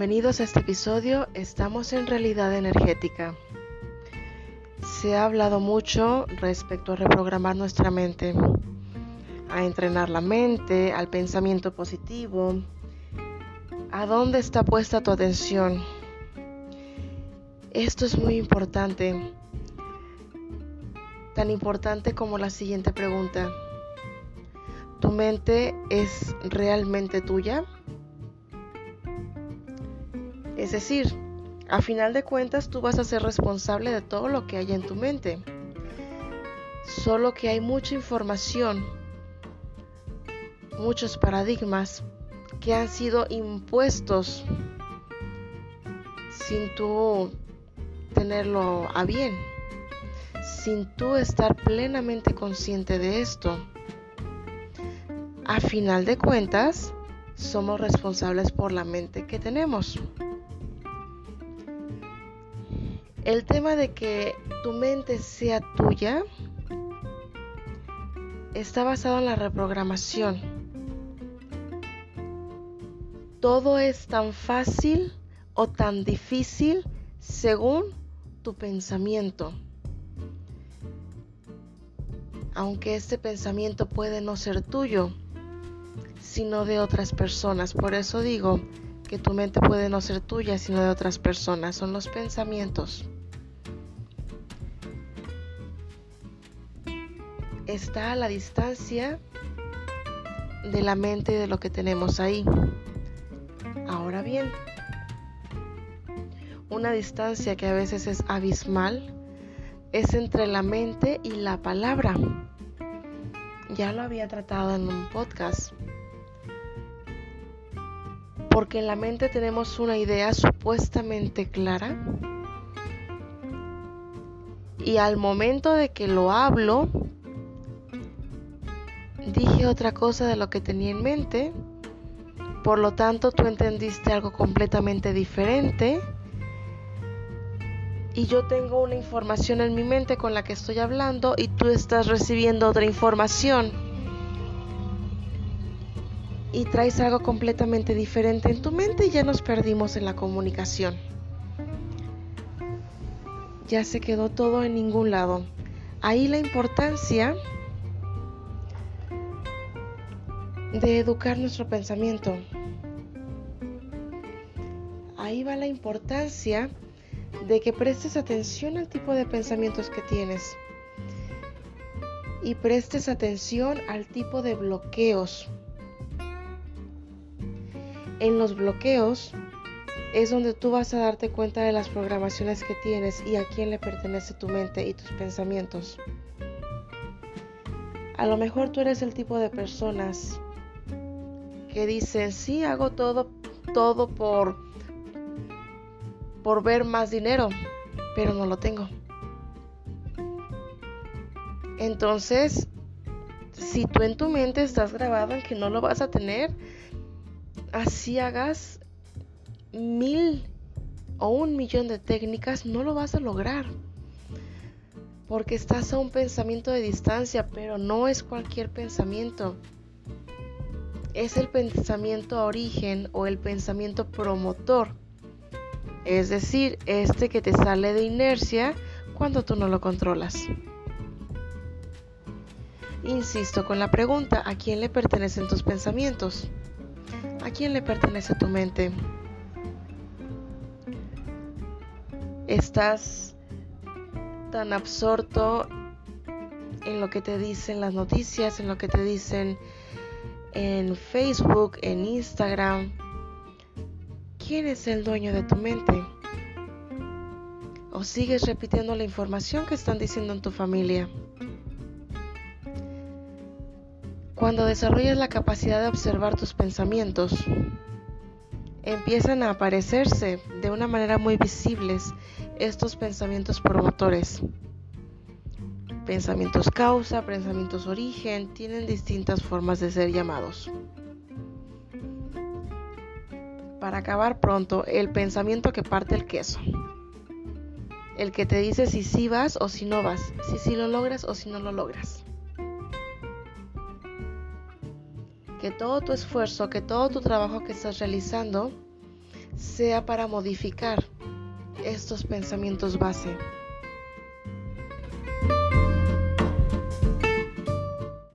Bienvenidos a este episodio. Estamos en realidad energética. Se ha hablado mucho respecto a reprogramar nuestra mente, a entrenar la mente, al pensamiento positivo. ¿A dónde está puesta tu atención? Esto es muy importante. Tan importante como la siguiente pregunta. ¿Tu mente es realmente tuya? Es decir, a final de cuentas tú vas a ser responsable de todo lo que hay en tu mente. Solo que hay mucha información, muchos paradigmas que han sido impuestos sin tú tenerlo a bien, sin tú estar plenamente consciente de esto. A final de cuentas, somos responsables por la mente que tenemos. El tema de que tu mente sea tuya está basado en la reprogramación. Todo es tan fácil o tan difícil según tu pensamiento. Aunque este pensamiento puede no ser tuyo, sino de otras personas. Por eso digo que tu mente puede no ser tuya, sino de otras personas. Son los pensamientos. Está a la distancia de la mente y de lo que tenemos ahí. Ahora bien, una distancia que a veces es abismal es entre la mente y la palabra. Ya lo había tratado en un podcast porque en la mente tenemos una idea supuestamente clara y al momento de que lo hablo, dije otra cosa de lo que tenía en mente, por lo tanto tú entendiste algo completamente diferente y yo tengo una información en mi mente con la que estoy hablando y tú estás recibiendo otra información y traes algo completamente diferente en tu mente y ya nos perdimos en la comunicación. Ya se quedó todo en ningún lado. Ahí la importancia de educar nuestro pensamiento. Ahí va la importancia de que prestes atención al tipo de pensamientos que tienes y prestes atención al tipo de bloqueos en los bloqueos es donde tú vas a darte cuenta de las programaciones que tienes y a quién le pertenece tu mente y tus pensamientos. A lo mejor tú eres el tipo de personas que dicen, sí, hago todo, todo por, por ver más dinero, pero no lo tengo. Entonces, si tú en tu mente estás grabado en que no lo vas a tener, así hagas mil o un millón de técnicas, no lo vas a lograr. Porque estás a un pensamiento de distancia, pero no es cualquier pensamiento. Es el pensamiento origen o el pensamiento promotor. Es decir, este que te sale de inercia cuando tú no lo controlas. Insisto con la pregunta, ¿a quién le pertenecen tus pensamientos? ¿A quién le pertenece tu mente? ¿Estás tan absorto en lo que te dicen las noticias, en lo que te dicen en Facebook, en Instagram? ¿Quién es el dueño de tu mente? ¿O sigues repitiendo la información que están diciendo en tu familia? Cuando desarrollas la capacidad de observar tus pensamientos, empiezan a aparecerse de una manera muy visibles estos pensamientos promotores. Pensamientos causa, pensamientos origen, tienen distintas formas de ser llamados. Para acabar pronto, el pensamiento que parte el queso. El que te dice si sí vas o si no vas, si sí lo logras o si no lo logras. que todo tu esfuerzo, que todo tu trabajo que estás realizando sea para modificar estos pensamientos base.